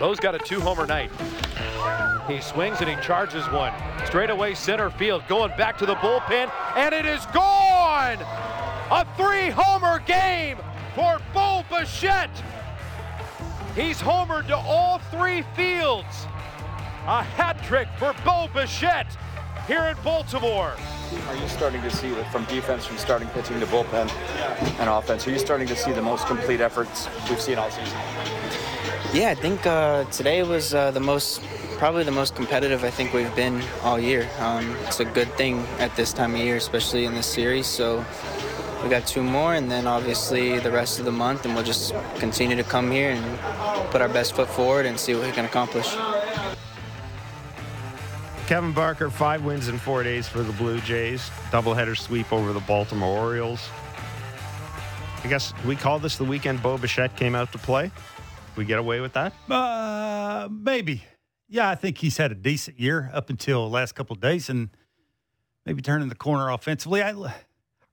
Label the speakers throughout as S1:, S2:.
S1: Bo's got a two homer night. He swings and he charges one. Straight away center field, going back to the bullpen, and it is gone! A three homer game for Bo Bichette. He's homered to all three fields. A hat trick for Bo Bichette here in Baltimore.
S2: Are you starting to see from defense, from starting pitching to bullpen and offense? Are you starting to see the most complete efforts we've seen all season?
S3: Yeah, I think uh, today was uh, the most, probably the most competitive I think we've been all year. Um, it's a good thing at this time of year, especially in this series. So we got two more, and then obviously the rest of the month, and we'll just continue to come here and put our best foot forward and see what we can accomplish.
S4: Kevin Barker, five wins in four days for the Blue Jays. Doubleheader sweep over the Baltimore Orioles. I guess we call this the weekend Bo Bichette came out to play. We get away with that?
S5: Uh, maybe. Yeah, I think he's had a decent year up until the last couple of days, and maybe turning the corner offensively. I,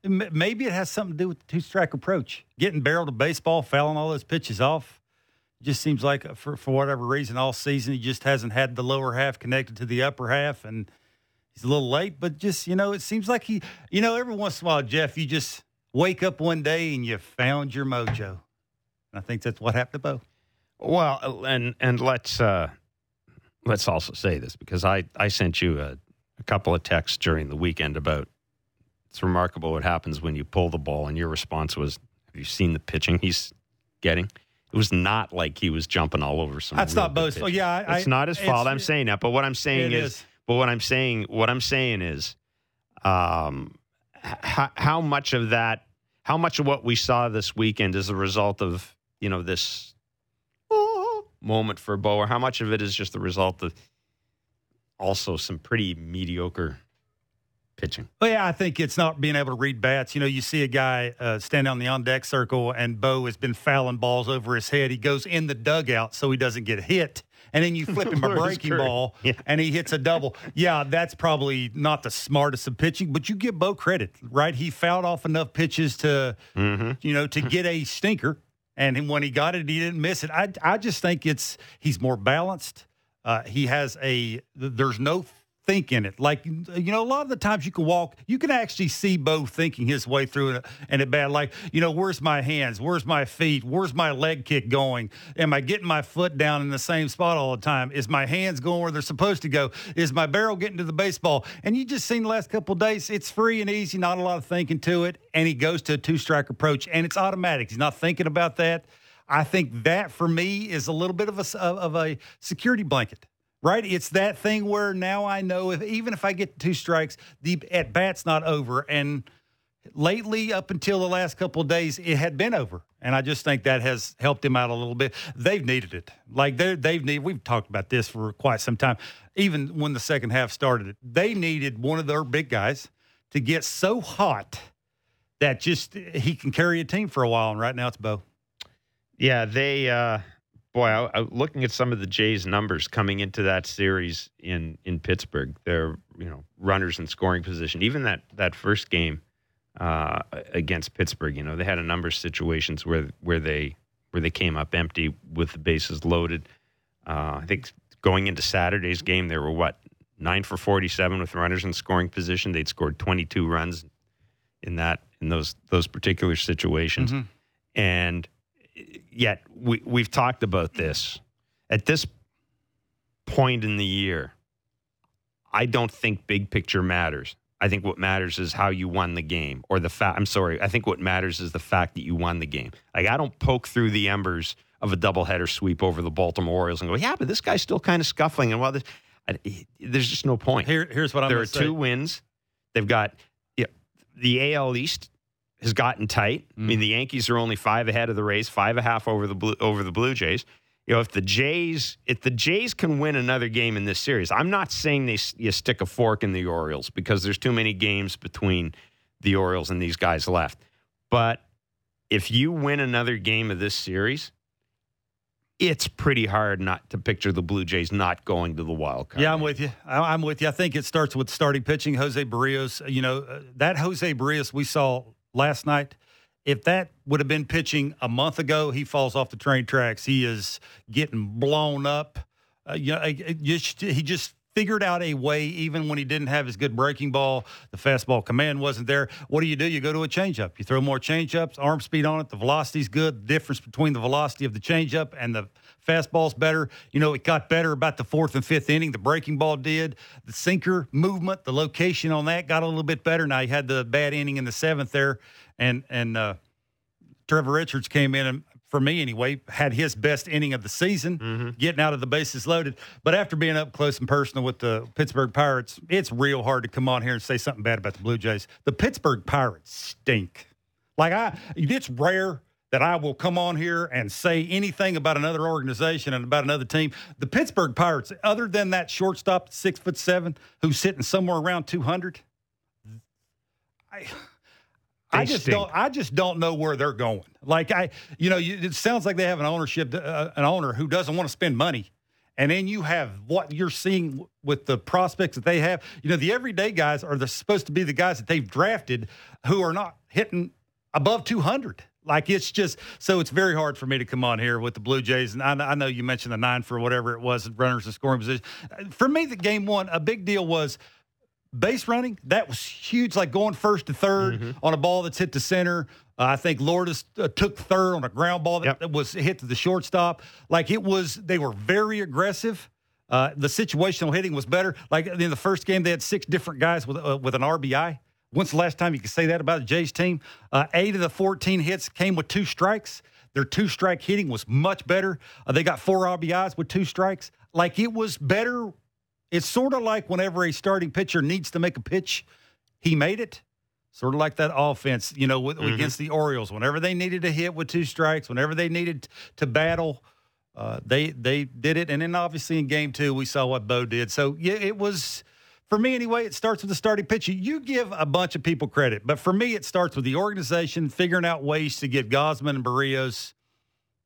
S5: maybe it has something to do with the two strike approach, getting barreled to baseball, fouling all those pitches off just seems like uh, for for whatever reason all season he just hasn't had the lower half connected to the upper half and he's a little late but just you know it seems like he you know every once in a while jeff you just wake up one day and you found your mojo and i think that's what happened to bo
S4: well and and let's uh let's also say this because i i sent you a, a couple of texts during the weekend about it's remarkable what happens when you pull the ball and your response was have you seen the pitching he's getting it was not like he was jumping all over some.
S5: That's not Bo's fault. Yeah,
S4: I, it's not his fault. I'm saying that, but what I'm saying is, is, but what I'm saying, what I'm saying is, um, how, how much of that, how much of what we saw this weekend is a result of you know this moment for Bo, or how much of it is just the result of also some pretty mediocre pitching.
S5: Well, yeah, I think it's not being able to read bats. You know, you see a guy uh, stand on the on deck circle, and Bo has been fouling balls over his head. He goes in the dugout so he doesn't get hit. And then you flip him a breaking ball, yeah. and he hits a double. Yeah, that's probably not the smartest of pitching, but you give Bo credit, right? He fouled off enough pitches to, mm-hmm. you know, to get a stinker. And when he got it, he didn't miss it. I, I just think it's he's more balanced. Uh, he has a there's no think in it. Like, you know, a lot of the times you can walk, you can actually see Bo thinking his way through it and it bad. Like, you know, where's my hands? Where's my feet? Where's my leg kick going? Am I getting my foot down in the same spot all the time? Is my hands going where they're supposed to go? Is my barrel getting to the baseball? And you just seen the last couple days, it's free and easy, not a lot of thinking to it. And he goes to a two strike approach and it's automatic. He's not thinking about that. I think that for me is a little bit of a, of a security blanket right? It's that thing where now I know if even if I get two strikes, the at bat's not over. And lately, up until the last couple of days, it had been over, and I just think that has helped him out a little bit. They've needed it, like they they've needed. We've talked about this for quite some time. Even when the second half started, they needed one of their big guys to get so hot that just he can carry a team for a while. And right now, it's Bo.
S4: Yeah, they. uh boy, I, I, looking at some of the Jays' numbers coming into that series in in Pittsburgh, they're you know runners in scoring position. Even that that first game uh, against Pittsburgh, you know, they had a number of situations where where they where they came up empty with the bases loaded. Uh, I think going into Saturday's game, they were what nine for forty-seven with runners in scoring position. They'd scored twenty-two runs in that in those those particular situations, mm-hmm. and yet we, we've talked about this. At this point in the year, I don't think big picture matters. I think what matters is how you won the game, or the fact. I'm sorry. I think what matters is the fact that you won the game. Like I don't poke through the embers of a doubleheader sweep over the Baltimore Orioles and go, yeah, but this guy's still kind of scuffling. And well, this, I, there's just no point.
S5: Here, here's what I'm. Saying.
S4: There are
S5: say.
S4: two wins. They've got the AL East has gotten tight. Mm. I mean, mm. the Yankees are only five ahead of the Rays, five and a half over the Blue, over the Blue Jays. You know, if the Jays if the Jays can win another game in this series, I'm not saying they you stick a fork in the Orioles because there's too many games between the Orioles and these guys left. But if you win another game of this series, it's pretty hard not to picture the Blue Jays not going to the wild card.
S5: Yeah, I'm with you. I'm with you. I think it starts with starting pitching. Jose Berrios, you know, uh, that Jose Berrios we saw last night, if that would have been pitching a month ago, he falls off the train tracks. He is getting blown up. Uh, you know, he just figured out a way, even when he didn't have his good breaking ball, the fastball command wasn't there. What do you do? You go to a changeup. You throw more changeups, arm speed on it. The velocity's good. The difference between the velocity of the changeup and the fastball's better. You know, it got better about the fourth and fifth inning. The breaking ball did. The sinker movement, the location on that got a little bit better. Now he had the bad inning in the seventh there and and uh, Trevor Richards came in and for me anyway, had his best inning of the season, mm-hmm. getting out of the bases loaded. But after being up close and personal with the Pittsburgh Pirates, it's real hard to come on here and say something bad about the Blue Jays. The Pittsburgh Pirates stink. Like I, it's rare that I will come on here and say anything about another organization and about another team. The Pittsburgh Pirates, other than that shortstop, six foot seven, who's sitting somewhere around two hundred, I I just stink. don't. I just don't know where they're going. Like I, you know, you, it sounds like they have an ownership, uh, an owner who doesn't want to spend money, and then you have what you're seeing with the prospects that they have. You know, the everyday guys are the, supposed to be the guys that they've drafted who are not hitting above 200. Like it's just so it's very hard for me to come on here with the Blue Jays, and I, I know you mentioned the nine for whatever it was, runners in scoring position. For me, the game one, a big deal was base running, that was huge. Like going first to 3rd mm-hmm. on a ball that's hit the center. Uh, I think Lourdes uh, took third on a ground ball that, yep. that, was hit to the shortstop. Like it was, they were very aggressive. Uh, the situational hitting was better. Like in the first game, they had six different guys with uh, with an RBI. When's the last time you could say that about the Jays team? Uh, eight of the 14 hits came with two strikes. Their two strike hitting was much better. Uh, they got four RBIs with two strikes. Like it was better it's sort of like whenever a starting pitcher needs to make a pitch, he made it. Sort of like that offense, you know, with, mm-hmm. against the Orioles. Whenever they needed to hit with two strikes, whenever they needed to battle, uh, they they did it. And then obviously in game two, we saw what Bo did. So yeah, it was for me anyway. It starts with the starting pitcher. You give a bunch of people credit, but for me, it starts with the organization figuring out ways to get Gausman and Berrios,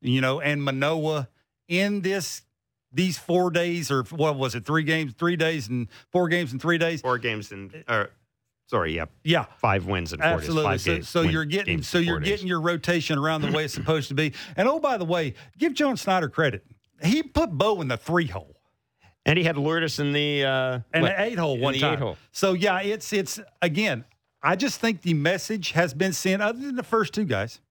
S5: you know, and Manoah in this these four days, or what was it, three games, three days, and four games in three days?
S4: Four games in, or sorry, yeah,
S5: yeah,
S4: five wins and four
S5: absolutely.
S4: Days,
S5: so, you're getting, so you're getting your rotation around the way it's supposed to be. And oh, by the way, give John Schneider credit. He put Bo in the three hole.
S4: And he had Lourdes in the uh,
S5: and what, the eight hole one time. Hole. So yeah, it's it's again. I just think the message has been sent. Other than the first two guys,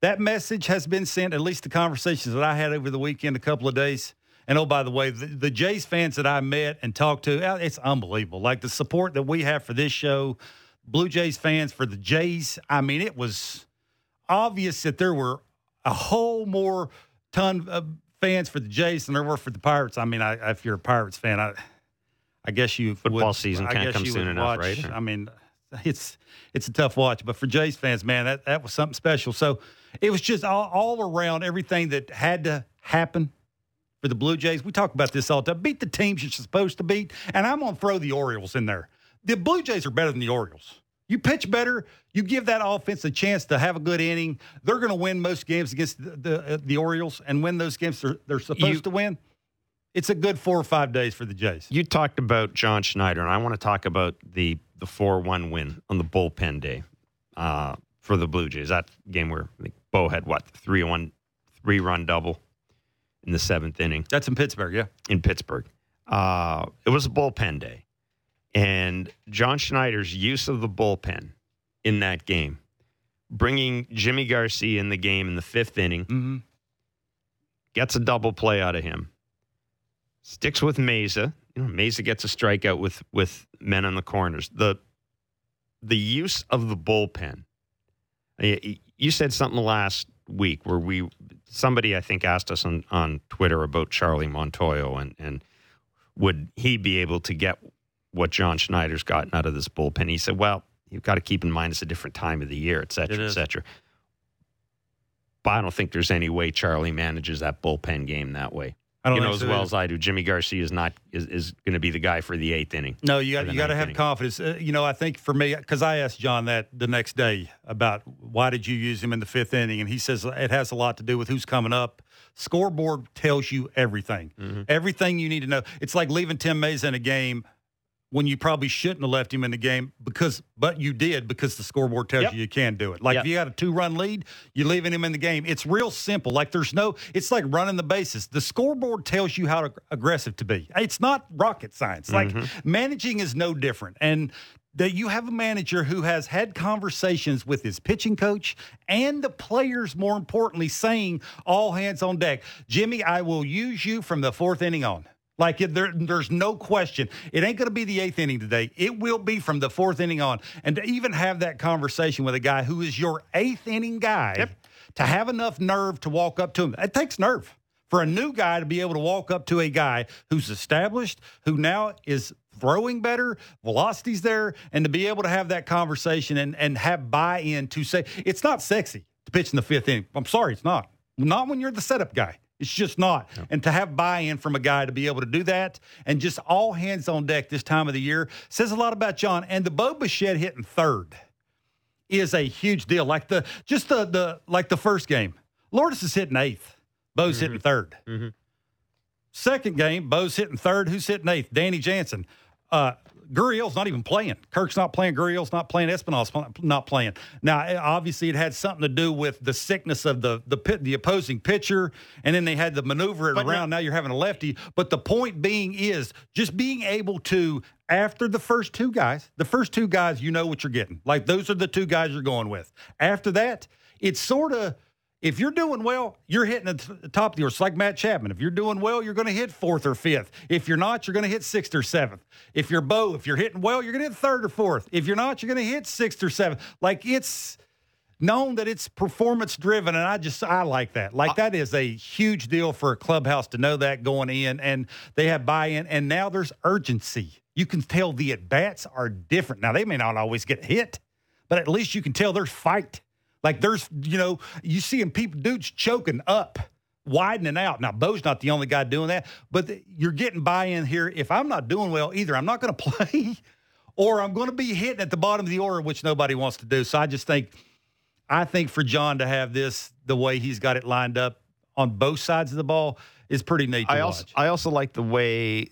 S5: that message has been sent. At least the conversations that I had over the weekend, a couple of days and oh, by the way, the, the Jays fans that I met and talked to, uh, it's unbelievable. Like the support that we have for this show, Blue Jays fans for the Jays. I mean, it was obvious that there were a whole more ton of fans for the Jays than there were for the Pirates. I mean, I, if you're a Pirates fan, I, I guess you
S4: football
S5: would,
S4: season can't come soon enough,
S5: watch,
S4: right?
S5: I mean, it's it's a tough watch, but for Jays fans, man, that that was something special. So it was just all, all around everything that had to happen for the Blue Jays. We talk about this all the time. Beat the teams you're supposed to beat, and I'm going to throw the Orioles in there. The Blue Jays are better than the Orioles. You pitch better, you give that offense a chance to have a good inning. They're going to win most games against the the, uh, the Orioles and win those games they're, they're supposed you, to win. It's a good four or five days for the Jays.
S4: You talked about John Schneider, and I want to talk about the the four one win on the bullpen day uh, for the Blue Jays. That game where I think Bo had what three one three run double in the seventh inning.
S5: That's in Pittsburgh, yeah.
S4: In Pittsburgh. Uh, it was a bullpen day. And John Schneider's use of the bullpen in that game, bringing Jimmy Garcia in the game in the fifth inning,
S5: mm-hmm.
S4: gets a double play out of him, sticks with Mayza. You know, Mayza gets a strikeout with with men on the corners. The the use of the bullpen. You said something last week where we somebody I think asked us on, on Twitter about Charlie Montoyo and and would he be able to get what John Schneider's gotten out of this bullpen? He said, "Well, you've got to keep in mind it's a different time of the year, et cetera, et cetera." But I don't think there's any way Charlie manages that bullpen game that way. I don't you know as so well as I do. Jimmy Garcia is not is, is going to be the guy for the eighth inning.
S5: No, you got you got to have inning. confidence. Uh, you know, I think for me, because I asked John that the next day about why did you use him in the fifth inning, and he says it has a lot to do with who's coming up. Scoreboard tells you everything, mm-hmm. everything you need to know. It's like leaving Tim Mayza in a game when you probably shouldn't have left him in the game because but you did because the scoreboard tells
S4: Yep.
S5: you you can do it. Like
S4: Yep.
S5: if you got a two run lead, you're leaving him in the game. It's real simple. Like there's no it's like running the bases. The scoreboard tells you how to, aggressive to be. It's not rocket science. Like mm-hmm. managing is no different. And that you have a manager who has had conversations with his pitching coach and the players, more importantly, saying all hands on deck. Jimmy, I will use you from the fourth inning on. Like there, there's no question. It ain't going to be the eighth inning today. It will be from the fourth inning on. And to even have that conversation with a guy who is your eighth inning guy, to have enough nerve to walk up to him, it takes nerve for a new guy to be able to walk up to a guy who's established, who now is throwing better, velocity's there, and to be able to have that conversation and, and have buy in to say it's not sexy to pitch in the fifth inning. I'm sorry, it's not. Not when you're the setup guy. It's just not. And to have buy in from a guy to be able to do that and just all hands on deck this time of the year says a lot about John. And the Bo Bichette hitting third is a huge deal. Like the just the the like the first game. Lourdes is hitting eighth. Bo's hitting 3rd Second game, Bo's hitting third. Who's hitting eighth? Danny Jansen. Uh, Gurriel's not even playing. Kirk's not playing. Gurriel's not playing. Espinal's not playing. Now, eh, obviously, it had something to do with the sickness of the the pit, the opposing pitcher, and then they had the maneuver it around. now you're having a lefty. But the point being is just being able to after the first two guys, the first two guys, you know what you're getting. Like those are the two guys you're going with. After that, it's sort of if you're doing well, you're hitting the top of the order. It's like Matt Chapman. If you're doing well, you're going to hit fourth or fifth. If you're not, you're going to hit sixth or seventh. If you're Bo, if you're hitting well, you're going to hit third or fourth. If you're not, you're going to hit sixth or seventh. Like it's known that it's performance driven, and I just I like that. Like that is a huge deal for a clubhouse to know that going in, and they have buy in, and now there's urgency. You can tell the at bats are different. Now they may not always get hit, but at least you can tell there's fight. Like there's, you know, you seeing people, dudes choking up, widening out. Now, Bo's not the only guy doing that, but th- you're getting buy in here. If I'm not doing well, either I'm not going to play or I'm going to be hitting at the bottom of the order, which nobody wants to do. So I just think, I think for John to have this the way he's got it lined up on both sides of the ball is pretty neat to
S4: I
S5: watch.
S4: also I also like the way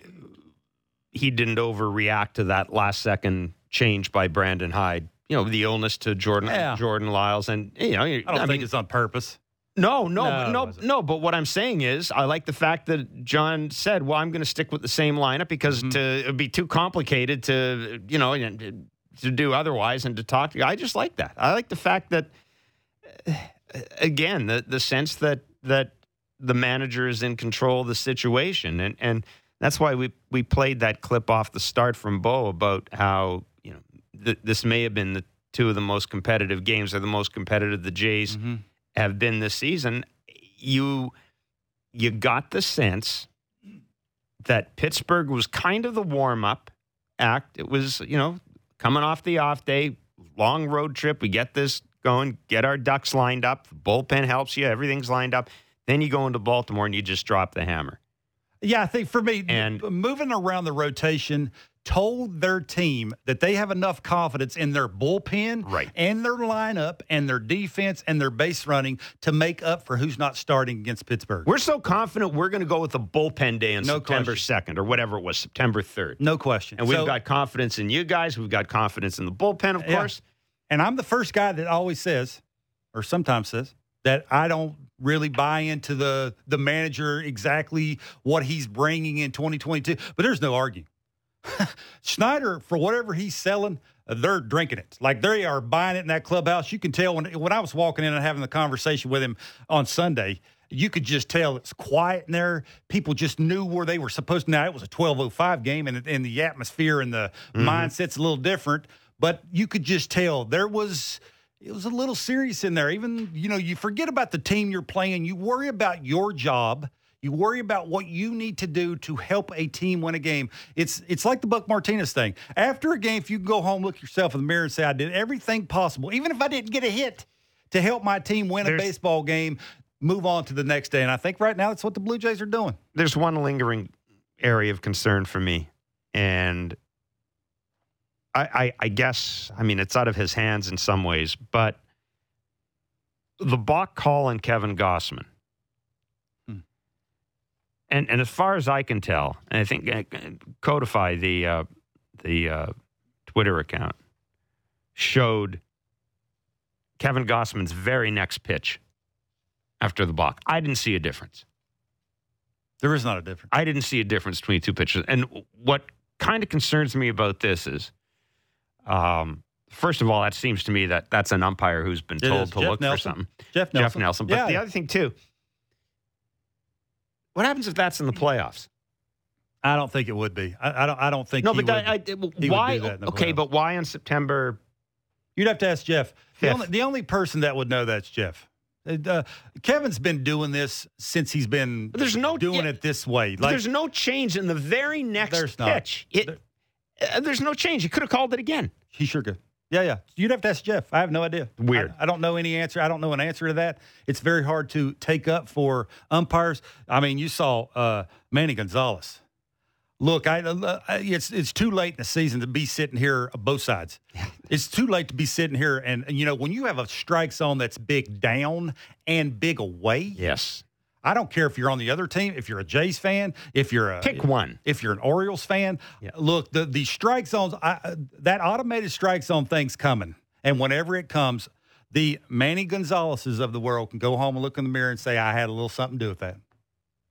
S4: he didn't overreact to that last second change by Brandon Hyde. You know, the illness to Jordan
S5: Yeah.
S4: Jordan Lyles, and you know,
S5: I don't think
S4: mean,
S5: it's on purpose.
S4: no, no,
S5: No,
S4: no, no. But what I'm saying is, I like the fact that John said, "Well, I'm going to stick with the same lineup because
S5: Mm-hmm.
S4: to it'd be too complicated to, you know, to do otherwise and to talk to." I just like that. I like the fact that, uh, again, the the sense that that the manager is in control of the situation, and and that's why we we played that clip off the start from Bo about how you th- this may have been the two of the most competitive games or the most competitive the Jays mm-hmm. have been this season. You you got the sense that Pittsburgh was kind of the warm up act. It was you know coming off the off day, long road trip. We get this going, get our ducks lined up. The bullpen helps you. Everything's lined up. Then you go into Baltimore and you just drop the hammer.
S5: Yeah, I think for me,
S4: And-
S5: moving around the rotation told their team that they have enough confidence in their bullpen
S4: Right.
S5: and their lineup and their defense and their base running to make up for who's not starting against Pittsburgh.
S4: We're so confident we're going to go with the bullpen day on
S5: No
S4: September
S5: question.
S4: 2nd or whatever it was, September 3rd.
S5: no question.
S4: And we've
S5: So-
S4: got confidence in you guys. We've got confidence in the bullpen, of
S5: Yeah.
S4: course.
S5: And I'm the first guy that always says, or sometimes says, that I don't really buy into the the manager exactly what he's bringing in 2022. But there's no arguing. Schneider, for whatever he's selling, uh, they're drinking it. Like they are buying it in that clubhouse. You can tell when when I was walking in and having the conversation with him on Sunday. You could just tell it's quiet in there. People just knew where they were supposed to. Now it was a twelve oh five game, and, and the atmosphere and the mindset's a little different. But you could just tell there was it was a little serious in there. Even, you know, you forget about the team you're playing. You worry about your job. You worry about what you need to do to help a team win a game. It's it's like the Buck Martinez thing. After a game, if you can go home, look yourself in the mirror and say, I did everything possible, even if I didn't get a hit, to help my team win a baseball game, move on to the next day. And I think right now that's what the Blue Jays are doing.
S4: There's one lingering area of concern for me. And I, I, I guess, I mean, it's out of his hands in some ways, but the balk call and Kevin
S5: Gausman.
S4: And, and as far as I can tell, and I think uh, codify the uh, the uh, Twitter account showed Kevin Gausman's very next pitch after the balk. I didn't see a difference.
S5: There is not a difference.
S4: I didn't see a difference between two pitches. And what kind of concerns me about this is, um, first of all, that seems to me that that's an umpire who's been told to
S5: Jeff
S4: look
S5: Nelson.
S4: for something.
S5: Jeff Nelson.
S4: Jeff Nelson. But
S5: yeah.
S4: the other thing too, what happens if that's in the playoffs?
S5: I don't think it would be. I, I don't. I don't think.
S4: No, but
S5: would.
S4: I, I, why?
S5: do that in the
S4: Okay,
S5: playoffs.
S4: but why in September?
S5: You'd have to ask Jeff. The only, the only person that would know that's Jeff. Uh, Kevin's been doing this since he's been
S4: There's no-
S5: doing
S4: yeah.
S5: it this way. Like
S4: there's no change in the very next
S5: There's not.
S4: pitch. It, uh, there's no change. He could have called it again.
S5: he sure could. Yeah, yeah. You'd have to ask Jeff. I have no idea.
S4: Weird.
S5: I, I don't know any answer. I don't know an answer to that. It's very hard to take up for umpires. I mean, you saw uh, Manny Gonzalez. Look, I, uh, it's it's too late in the season to be sitting here uh, both sides. It's too late to be sitting here and, and you know when you have a strike zone that's big down and big away.
S4: Yes.
S5: I don't care if you're on the other team, if you're a Jays fan, if you're a
S4: Pick one.
S5: if you're an Orioles fan.
S4: Yeah.
S5: Look, the the strike zones, I, that automated strike zone thing's coming, and whenever it comes, the Manny Gonzaleses of the world can go home and look in the mirror and say, "I had a little something to do with that."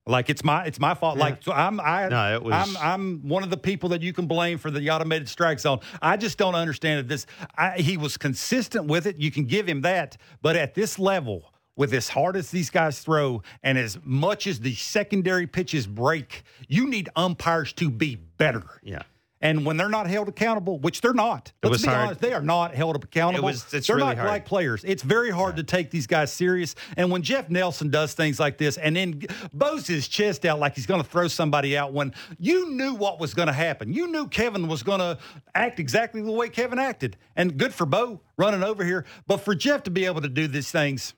S5: Like it's my it's my fault. Like so I'm I
S4: No, it was-
S5: I'm I'm one of the people that you can blame for the automated strike zone. I just don't understand it. This I, he was consistent with it. You can give him that, but at this level, with as hard as these guys throw, and as much as the secondary pitches break, you need umpires to be better.
S4: Yeah.
S5: And when they're not held accountable, which they're not,
S4: It
S5: let's
S4: was
S5: be
S4: hard.
S5: honest, they are not held accountable.
S4: It was- it's
S5: they're
S4: really
S5: not
S4: hard.
S5: like players. It's very hard to take these guys serious. And when Jeff Nelson does things like this and then bows his chest out like he's going to throw somebody out, when you knew what was going to happen, you knew Kevin was going to act exactly the way Kevin acted. And good for Bo running over here. But for Jeff to be able to do these things,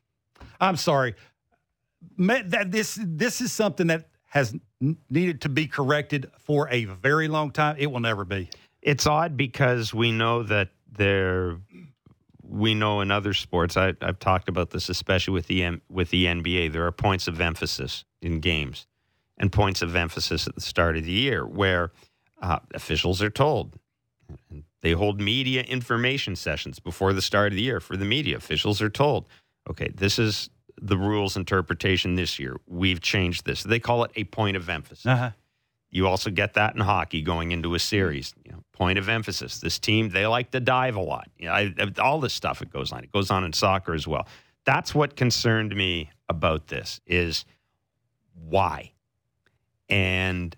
S5: I'm sorry. That this this is something that has needed to be corrected for a very long time. It will never be.
S4: It's odd because we know that there, we know in other sports. I, I've talked about this, especially with the with the NBA. There are points of emphasis in games, and points of emphasis at the start of the year where uh, officials are told. and They hold media information sessions before the start of the year for the media. Officials are told, okay, this is the rules interpretation this year. We've changed this. They call it a point of emphasis.
S5: Uh-huh.
S4: You also get that in hockey going into a series. You know, point of emphasis. This team they like to dive a lot. You know, I, all this stuff it goes on. It goes on in soccer as well. That's what concerned me about this is why, and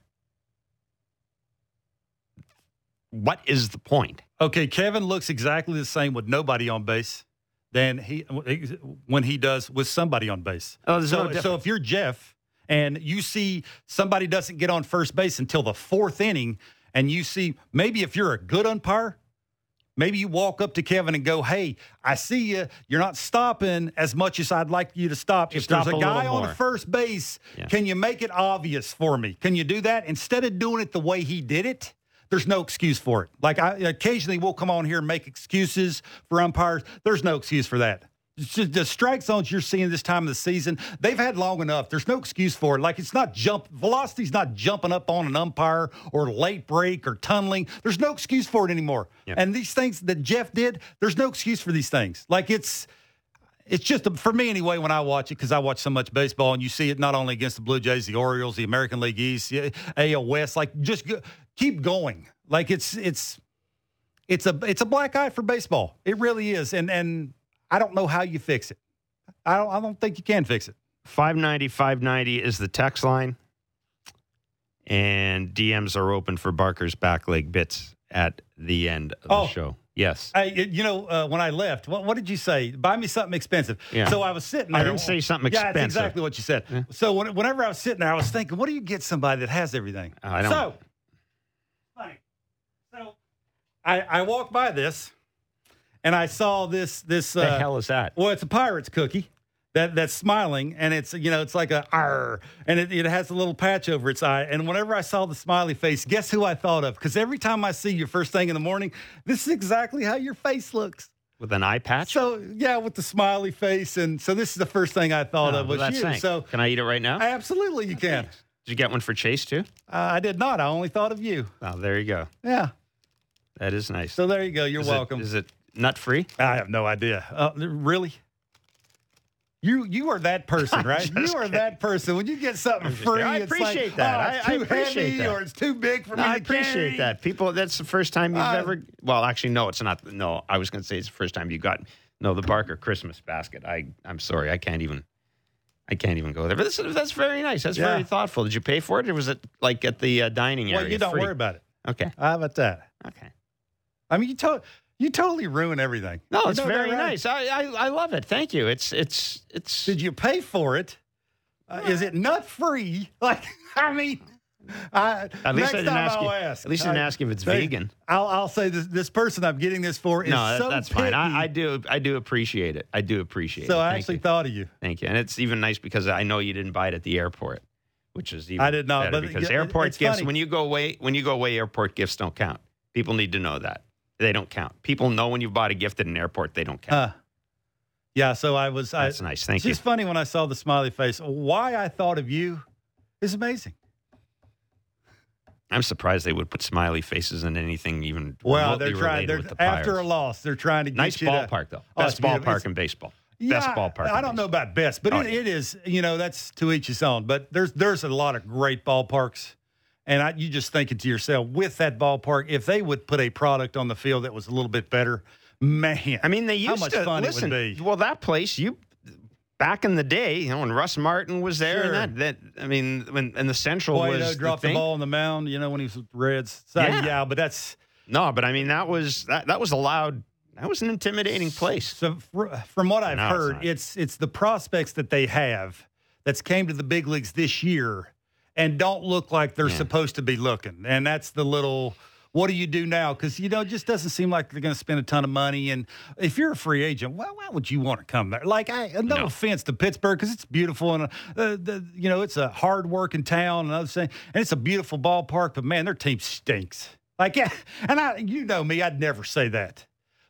S4: what is the point?
S5: Okay, Kevin looks exactly the same with nobody on base than he when he does with somebody on base.
S4: Oh, there's no
S5: so,
S4: difference.
S5: so if you're Jeff and you see somebody doesn't get on first base until the fourth inning, and you see maybe if you're a good umpire, maybe you walk up to Kevin and go, "Hey, I see you. You're not stopping as much as I'd like you to stop.
S4: Just
S5: if there's
S4: stop
S5: a
S4: a
S5: guy on
S4: more."
S5: first base,
S4: Yeah.
S5: can you make it obvious for me? Can you do that instead of doing it the way he did it?" There's no excuse for it. Like I occasionally we'll come on here and make excuses for umpires. There's no excuse for that. The strike zones you're seeing this time of the season, they've had long enough. There's no excuse for it. Like it's not jump velocity's not jumping up on an umpire or late break or tunneling. There's no excuse for it anymore. And these things that Jeff did, there's no excuse for these things. Like it's it's just for me anyway when I watch it because I watch so much baseball and you see it not only against the Blue Jays, the Orioles, the American League East, the AL West. Like just keep going. Like it's it's it's a it's a black eye for baseball. It really is, and and I don't know how you fix it. I don't I don't think you can fix it.
S4: 590 590 is the text line. And DMs are open for Barker's back leg bits at the end of
S5: Oh.
S4: the show. Yes.
S5: I, you know, uh, when I left, what, what did you say? Buy me something expensive.
S4: Yeah.
S5: So I was sitting there.
S4: I didn't say something expensive.
S5: Yeah, that's exactly what you said. So when, whenever I was sitting there, I was thinking, what do you get somebody that has everything?
S4: I don't-
S5: So, funny. So I, I walked by this, and I saw this this.
S4: the
S5: uh,
S4: hell is that?
S5: Well, it's a pirate's cookie that that's smiling, and it's you know it's like a R, and it, it has a little patch over its eye. And whenever I saw the smiley face, guess who I thought of? Because every time I see you first thing in the morning, this is exactly how your face looks.
S4: With an eye patch?
S5: So yeah, with the smiley face, and so this is the first thing I thought
S4: Oh,
S5: of was you.
S4: thanks.
S5: So
S4: Can I eat it right now?
S5: absolutely, you can.
S4: Did you get one for Chase too?
S5: Uh, I did not. I only thought of you.
S4: Oh, there you go.
S5: Yeah.
S4: That is nice.
S5: So there you go. You're
S4: is
S5: welcome.
S4: It, is it nut free?
S5: I have no idea. Uh, really? You you are that person, right? you are that person. When you get something free,
S4: I
S5: it's
S4: appreciate
S5: like,
S4: that.
S5: Oh,
S4: I- I appreciate
S5: heavy
S4: that.
S5: or it's too big for
S4: No,
S5: me
S4: I appreciate
S5: carry.
S4: that. People, that's the first time you've
S5: Uh,
S4: ever. Well, actually, no, it's not. No, I was going to say it's the first time you got. No, the Barker Christmas basket. I, I'm sorry, I can't even. I can't even go there. But this, is that's very nice. That's
S5: Yeah.
S4: very thoughtful. Did you pay for it, or was it like at the uh, dining area?
S5: Well, you don't
S4: free?
S5: worry about it.
S4: Okay.
S5: How about that?
S4: Okay.
S5: I mean, you you totally ruin everything.
S4: No,
S5: You
S4: it's
S5: know
S4: very
S5: right?
S4: nice. I, I, I love it. Thank you. It's, it's, it's.
S5: Did you pay for it? Uh, is it nut free? Like, I mean, I,
S4: At
S5: next
S4: least I didn't ask
S5: I'll
S4: you.
S5: ask.
S4: At least I didn't ask if it's
S5: they-
S4: vegan.
S5: I'll, I'll say this: this person I'm getting this for is
S4: No, that-
S5: so
S4: that's fine. I, I do, I do appreciate it. I do appreciate
S5: So
S4: it.
S5: So I
S4: Thank
S5: actually
S4: you.
S5: thought of you.
S4: Thank you. And it's even nice because I know you didn't buy it at the airport, which is even
S5: I did not,
S4: better
S5: but
S4: because
S5: it-
S4: airport gifts
S5: funny.
S4: when you go away when you go away airport gifts don't count. People need to know that. They don't count. People know when you've bought a gift at an airport, they don't count.
S5: Uh, yeah. So I was.
S4: That's
S5: I,
S4: nice. Thank
S5: it's
S4: you.
S5: just funny when I saw the smiley face. Why I thought of you is amazing.
S4: I'm surprised they would put smiley faces in anything even
S5: Well, they're trying. They're
S4: the
S5: after a loss. They're trying to get
S4: Nice
S5: you to-
S4: ballpark though.
S5: Oh,
S4: Best
S5: it's
S4: ballpark
S5: It's-
S4: in baseball.
S5: Yeah,
S4: Best ballpark.
S5: I don't know about best, but
S4: Oh,
S5: it,
S4: yeah.
S5: it is. You know, that's to each his own. But there's there's a lot of great ballparks, and I, you just thinking to yourself, with that ballpark, if they would put a product on the field that was a little bit better, man.
S4: I mean, they used
S5: how much
S4: to
S5: fun
S4: listen.
S5: it would be.
S4: Well, that place, you back in the day, you know, when Russ Martin was there,
S5: Sure.
S4: and that, that I mean, when and the Central
S5: Boy,
S4: was
S5: dropped
S4: the,
S5: the, ball on the mound. You know, when he was with Reds. So,
S4: Yeah.
S5: yeah, but that's
S4: No, but I mean, that was that, that was a loud. That was an intimidating place.
S5: So from what I've
S4: No,
S5: heard,
S4: not.
S5: it's it's the prospects that they have that's came to the big leagues this year and don't look like they're
S4: Yeah.
S5: supposed to be looking. And that's the little what do you do now? Because you know, it just doesn't seem like they're going to spend a ton of money. And if you're a free agent, why, why would you want to come there? Like, I, no,
S4: No.
S5: offense to Pittsburgh, because it's beautiful and uh, the, you know it's a hard working town and other thing, and it's a beautiful ballpark. But man, their team stinks. Like, yeah, and I, you know me, I'd never say that.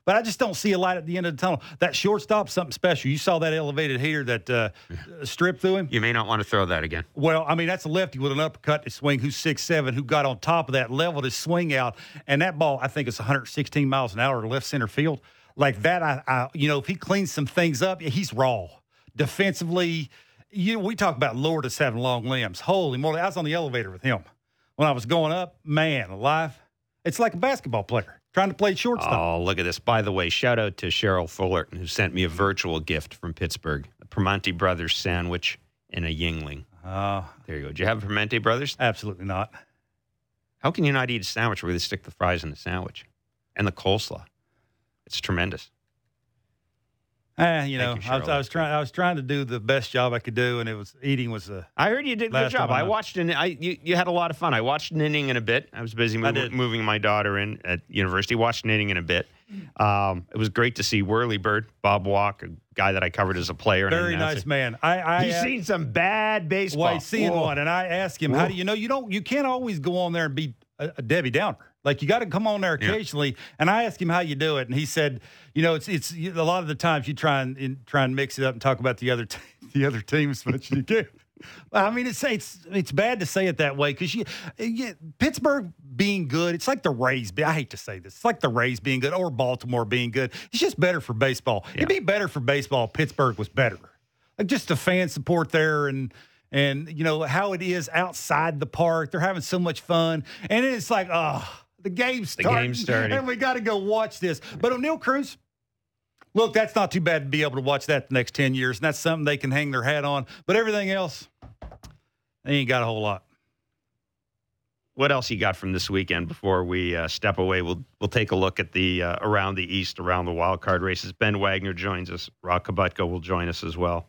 S5: But I just don't see a light at the end of the tunnel. That shortstop, something special. You saw that elevated heater that uh, stripped through him.
S4: You may not want to throw that again.
S5: Well, I mean, that's a lefty with an uppercut to swing who's six seven, who got on top of that, leveled his swing out, and that ball, I think it's 116 miles an hour to left center field. Like that, I, I you know, if he cleans some things up, he's raw. Defensively, you we talk about Lourdes having long limbs. Holy moly, I was on the elevator with him when I was going up. Man, alive, it's like a basketball player trying to play shortstop.
S4: Oh, look at this. By the way, shout out to Cheryl Fullerton, who sent me a virtual gift from Pittsburgh a Primanti Brothers sandwich and a Yuengling.
S5: Oh,
S4: There you go. Did you have a Primanti Brothers?
S5: absolutely not.
S4: How can you not eat a sandwich where they stick the fries in the sandwich and the coleslaw? It's tremendous.
S5: Eh, you know,
S4: you,
S5: I was, I was trying. I was trying to do the best job I could do, and it was eating was a.
S4: I heard you did a good job. I
S5: I-
S4: watched an. I you, you had a lot of fun. I watched an inning in a bit. I was busy
S5: did.
S4: moving my daughter in at university. Watched an inning in a bit. Um, it was great to see Whirly Bird, Bob Walk, a guy that I covered as a player.
S5: Very nice man. I, I
S4: He's seen some bad baseball.
S5: well, he's seeing
S4: Whoa.
S5: one, and I asked him, "How do you know? You don't. You can't always go on there and be a, a Debbie Downer. Like you got to come on there
S4: Yeah.
S5: occasionally." And I asked him how you do it, and he said, "You know, it's it's a lot of the times you try and, and try and mix it up and talk about the other t- the other team as much as you can." I mean, it's it's it's bad to say it that way because you, you Pittsburgh being good, it's like the Rays. I hate to say this, it's like the Rays being good or Baltimore being good. It's just better for baseball. It'd be better for baseball. if Pittsburgh was better, like just the fan support there and and you know how it is outside the park. They're having so much fun, and it's like, oh, the game's
S4: The
S5: starting,
S4: game's starting.
S5: and we got to go watch this. But Oneil Cruz. Look, that's not too bad to be able to watch that the next 10 years, and that's something they can hang their hat on. But everything else, they ain't got a whole lot.
S4: What else you got from this weekend before we uh, step away? We'll we'll take a look at the uh, around the East, around the wild card races. Ben Wagner joins us. Roch Kubatko will join us as well.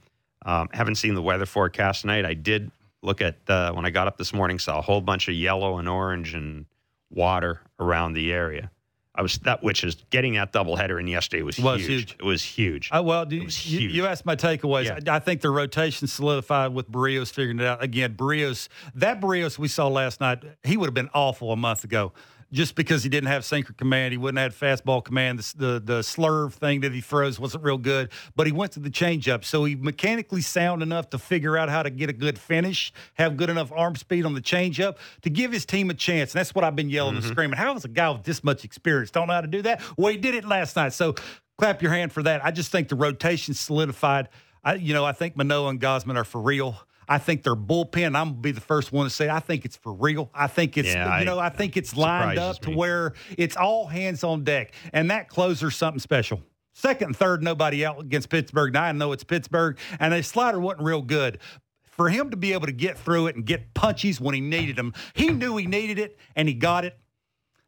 S4: Um, haven't seen the weather forecast tonight. I did look at uh, when I got up this morning. Saw a whole bunch of yellow and orange and water around the area. I was that which is getting that doubleheader in yesterday was,
S5: Was
S4: huge.
S5: huge.
S4: It was huge.
S5: I, well, you,
S4: huge.
S5: you asked my takeaways.
S4: Yeah.
S5: I, I think the rotation solidified with Berrios figuring it out. Again, Berrios, that Berrios we saw last night, he would have been awful a month ago. Just because he didn't have sinker command, he wouldn't have fastball command. The, the, the slurve thing that he throws wasn't real good, but he went to the changeup. So he mechanically sound enough to figure out how to get a good finish, have good enough arm speed on the changeup to give his team a chance. And that's what I've been yelling and mm-hmm. screaming. How is a guy with this much experience don't know how to do that? Well, he did it last night. So clap your hand for that. I just think the rotation solidified. I, you know, I think Manoah and Gausman are for real. I think their bullpen. I'm gonna be the first one to say I think it's for real. I think it's
S4: Yeah,
S5: you know I,
S4: I-
S5: think it's lined up to where it's all hands on deck, and that closer's something special. Second and third, nobody out against Pittsburgh. Now I know it's Pittsburgh, and the slider wasn't real good. For him to be able to get through it and get punchies when he needed them, he knew he needed it, and he got it.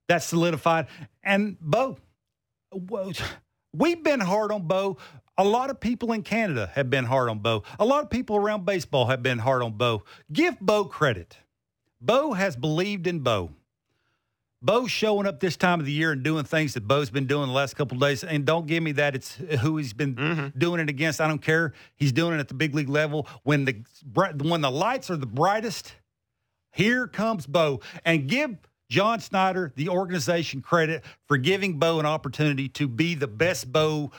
S5: That solidified. And Bo, whoa, we've been hard on Bo. A lot of people in Canada have been hard on Bo. A lot of people around baseball have been hard on Bo. Give Bo credit. Bo has believed in Bo. Bo's showing up this time of the year and doing things that Bo's been doing the last couple of days. And don't give me that it's who he's been mm-hmm. doing it against. I don't care. He's doing it at the big league level. When the when the lights are the brightest, here comes Bo. And give John Schneider, the organization, credit for giving Bo an opportunity to be the best Bo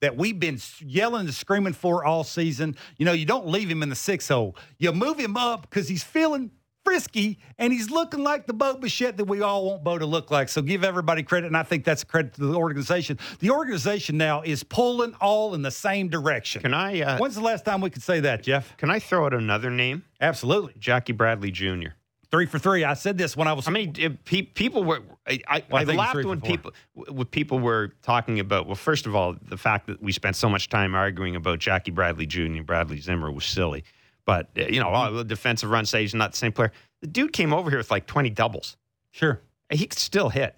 S5: that we've been yelling and screaming for all season. You know, you don't leave him in the six hole. You move him up because he's feeling frisky and he's looking like the Bo Bichette that we all want Bo to look like. So give everybody credit, and I think that's a credit to the organization. The organization now is pulling all in the same direction.
S4: Can I uh,
S5: When's the last time we could say that, Jeff?
S4: can I throw out another name?
S5: Absolutely.
S4: Jackie Bradley Jr.
S5: Three for three. I said this when I was.
S4: How many uh, pe- people were? I, I,
S5: Well, I
S4: I laughed when people when people were talking about. Well, first of all, the fact that we spent so much time arguing about Jackie Bradley Jr. and Bradley Zimmer was silly. But uh, you know, oh, the defensive run say he's not the same player. The dude came over here with like twenty doubles.
S5: Sure.
S4: He could still hit.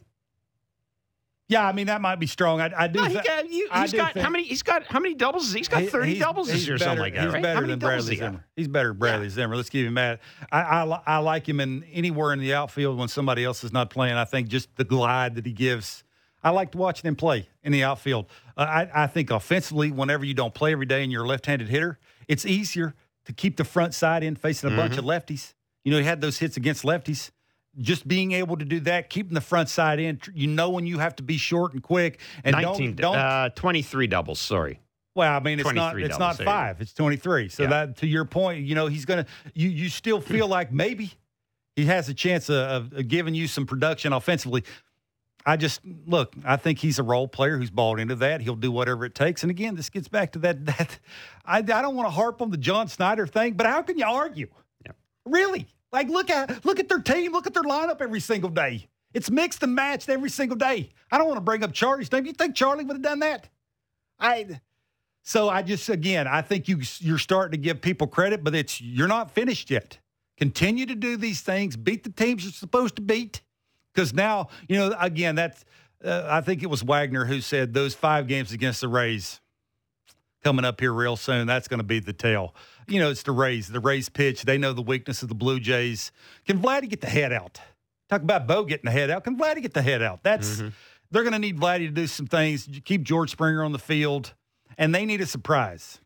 S5: Yeah, I mean that might be strong. I, I do.
S4: No, he got, you, he's got how many? He's got how many doubles? he? He's got thirty
S5: he's-
S4: doubles this year, or something like that,
S5: He's
S4: right?
S5: better than Bradley
S4: got?
S5: Zimmer. He's better than Bradley Zimmer. Let's give him that. I, I I like him in anywhere in the outfield when somebody else is not playing. I think just the glide that he gives. I liked watching him play in the outfield. Uh, I, I think offensively, whenever you don't play every day and you're a left-handed hitter, it's easier to keep the front side in facing a bunch of
S4: Mm-hmm.
S5: lefties. You know, he had those hits against lefties. Just being able to do that, keeping the front side in, you know when you have to be short and quick, and
S4: Nineteen,
S5: don't, don't
S4: uh, twenty-three doubles. Sorry.
S5: well, I mean, it's not it's
S4: doubles,
S5: not
S4: there you
S5: five. It's twenty three. So
S4: Yeah.
S5: that to your point, you know, he's gonna you you still feel like maybe he has a chance of, of giving you some production offensively. I just look. I think he's a role player who's bought into that. He'll do whatever it takes. And again, this gets back to that. That I, I don't want to harp on the John Schneider thing, but how can you argue?
S4: Yeah.
S5: Really? Like look at look at their team. Look at their lineup every single day. It's mixed and matched every single day. I don't want to bring up Charlie's name. You think Charlie would have done that? I. So I just again, I think you you're starting to give people credit, but it's you're not finished yet. Continue to do these things, beat the teams you're supposed to beat, because now you know again that's uh, I think it was Wagner who said those five games against the Rays coming up here real soon. That's going to be the tell. You know, it's the Rays. The Rays pitch. They know the weakness of the Blue Jays. Can Vladdy get the head out? Talk about Bo getting the head out. Can Vladdy get the head out? That's mm-hmm. they're going to need Vladdy to do some things. Keep George Springer on the field, and they need a surprise.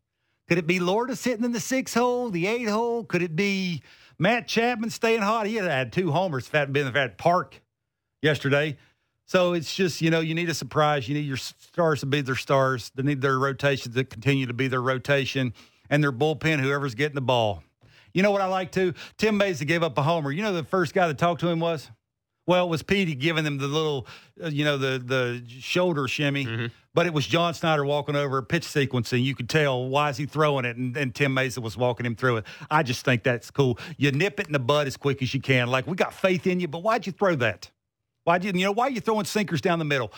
S5: Could it be Lourdes sitting in the six hole, the eight hole? Could it be Matt Chapman staying hot? He had had two homers if hadn't been if at Park yesterday. So it's just, you know, you need a surprise. You need your stars to be their stars. They need their rotations to continue to be their rotation and their bullpen, whoever's getting the ball. You know what I like too? Tim Mayza gave up a homer. You know the first guy that talked to him was? Well, it was Petey giving him the little, uh, you know, the the shoulder shimmy, but it was John Schneider walking over pitch sequencing. You could tell why is he throwing it, and, and Tim Mayza was walking him through it. I just think that's cool. You nip it in the bud as quick as you can. Like we got faith in you, but why'd you throw that? Why'd you, you know, why are you throwing sinkers down the middle?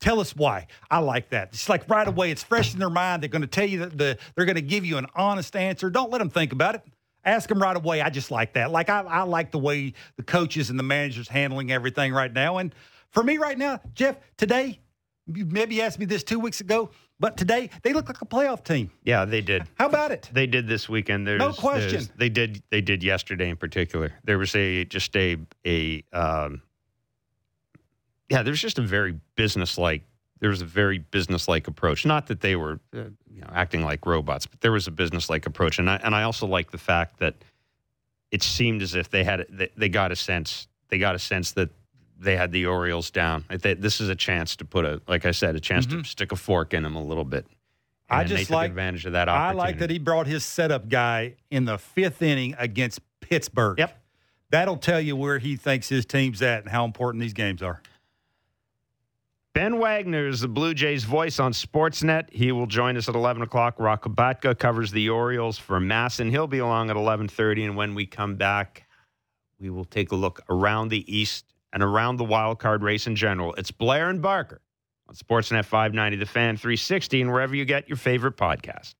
S5: Tell us why. I like that. It's like right away. It's fresh in their mind. They're going to tell you that the they're going to give you an honest answer. Don't let them think about it. Ask them right away. I just like that. Like I, I like the way the coaches and the managers handling everything right now. And for me right now, Jeff, today, you maybe asked me this two weeks ago, but today they look like a playoff team.
S4: Yeah, they did.
S5: How about it?
S4: They did this weekend. There's,
S5: No question.
S4: there's- They did. They did yesterday in particular. There was a just a a um, yeah. There's just a very businesslike. There was a very businesslike approach. Not that they were uh, you know acting like robots, but there was a businesslike approach. And I and I also like the fact that it seemed as if they had they, they got a sense they got a sense that they had the Orioles down. Think this is a chance to put a, like I said, a chance to stick a fork in them a little bit.
S5: Mm-hmm. I
S4: they
S5: just like
S4: advantage of that
S5: I like that he brought his setup guy in the fifth inning against Pittsburgh.
S4: Yep.
S5: That'll tell you where he thinks his team's at and how important these games are.
S4: Ben Wagner is the Blue Jays voice on Sportsnet. He will join us at 11 o'clock. Roch Kubatko covers the Orioles for MASN, and He'll be along at 11:30, and when we come back, we will take a look around the East and around the wild card race in general. It's Blair and Barker on Sportsnet 590, The Fan 360, and wherever you get your favorite podcast.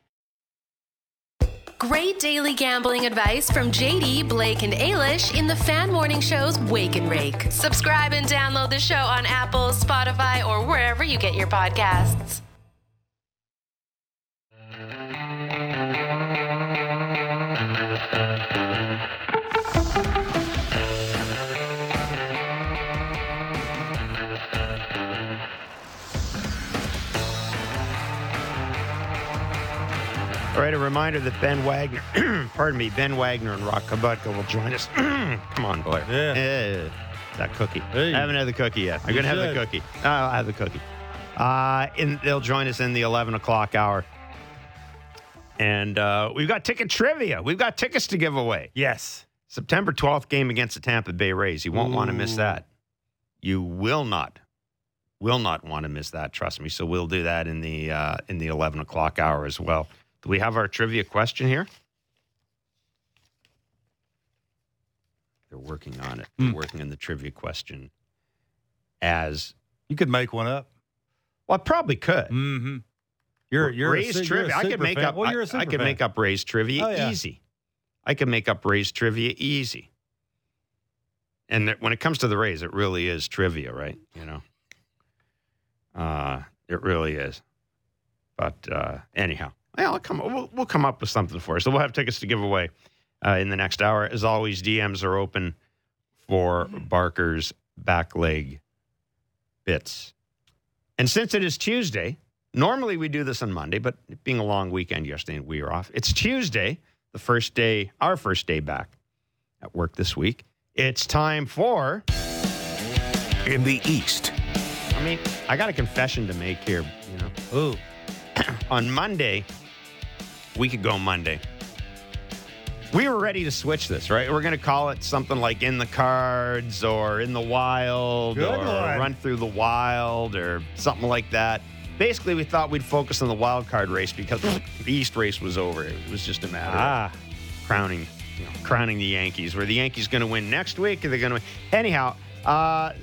S6: Great daily gambling advice from JD, Blake, and Ailish in the Fan Morning Show's Wake and Rake. Subscribe and download the show on Apple, Spotify, or wherever you get your podcasts.
S4: Reminder that Ben Wagner, pardon me, Ben Wagner and Roch Kubatko will join us. Come on, boy.
S5: Yeah.
S4: Eh, that cookie.
S5: Hey.
S4: I haven't had the cookie yet. I'm
S5: You
S4: going to have the
S5: should.
S4: cookie. I'll have the cookie. Uh, and they'll join us in the 11 o'clock hour. And uh, we've got ticket trivia. We've got tickets to give away.
S5: Yes.
S4: September 12th game against the Tampa Bay Rays. You won't want to miss
S5: Ooh.
S4: that. You will not, will not want to miss that. Trust me. So we'll do that in the uh, in the 11 o'clock hour as well. Do we have our trivia question here? They're working on it. They're
S5: Hmm.
S4: working on the trivia question. As
S5: You could make one up.
S4: well, I probably could.
S5: Mm-hmm. You're you're
S4: Rays
S5: a,
S4: trivia.
S5: You're a
S4: I could make
S5: fan.
S4: up.
S5: Well, you're a
S4: I,
S5: super
S4: I could make up Rays trivia
S5: Oh, yeah.
S4: easy. I could make up Rays trivia easy. And that- when it comes to the Rays, it really is trivia, right? You know, uh, it really is. But uh, anyhow, well, I'll come. We'll, we'll come up with something for you. So we'll have tickets to give away uh, in the next hour. As always, DMs are open for Barker's back leg bits. And since it is Tuesday, normally we do this on Monday, but being a long weekend yesterday, we were off. It's Tuesday, the first day, our first day back at work this week. It's time for.
S7: In the East,
S4: I mean, I got a confession to make here. You know,
S5: Ooh.
S4: on Monday, week go Monday, we were ready to switch this, right? We're going to call it something like in the cards or in the wild
S5: Good
S4: or
S5: one.
S4: run through the wild or something like that. Basically, we thought we'd focus on the wild card race because the East race was over. It was just a matter
S5: Ah.
S4: of crowning, you know, crowning the Yankees. Were the Yankees going to win next week? Are they going to win? Anyhow, uh,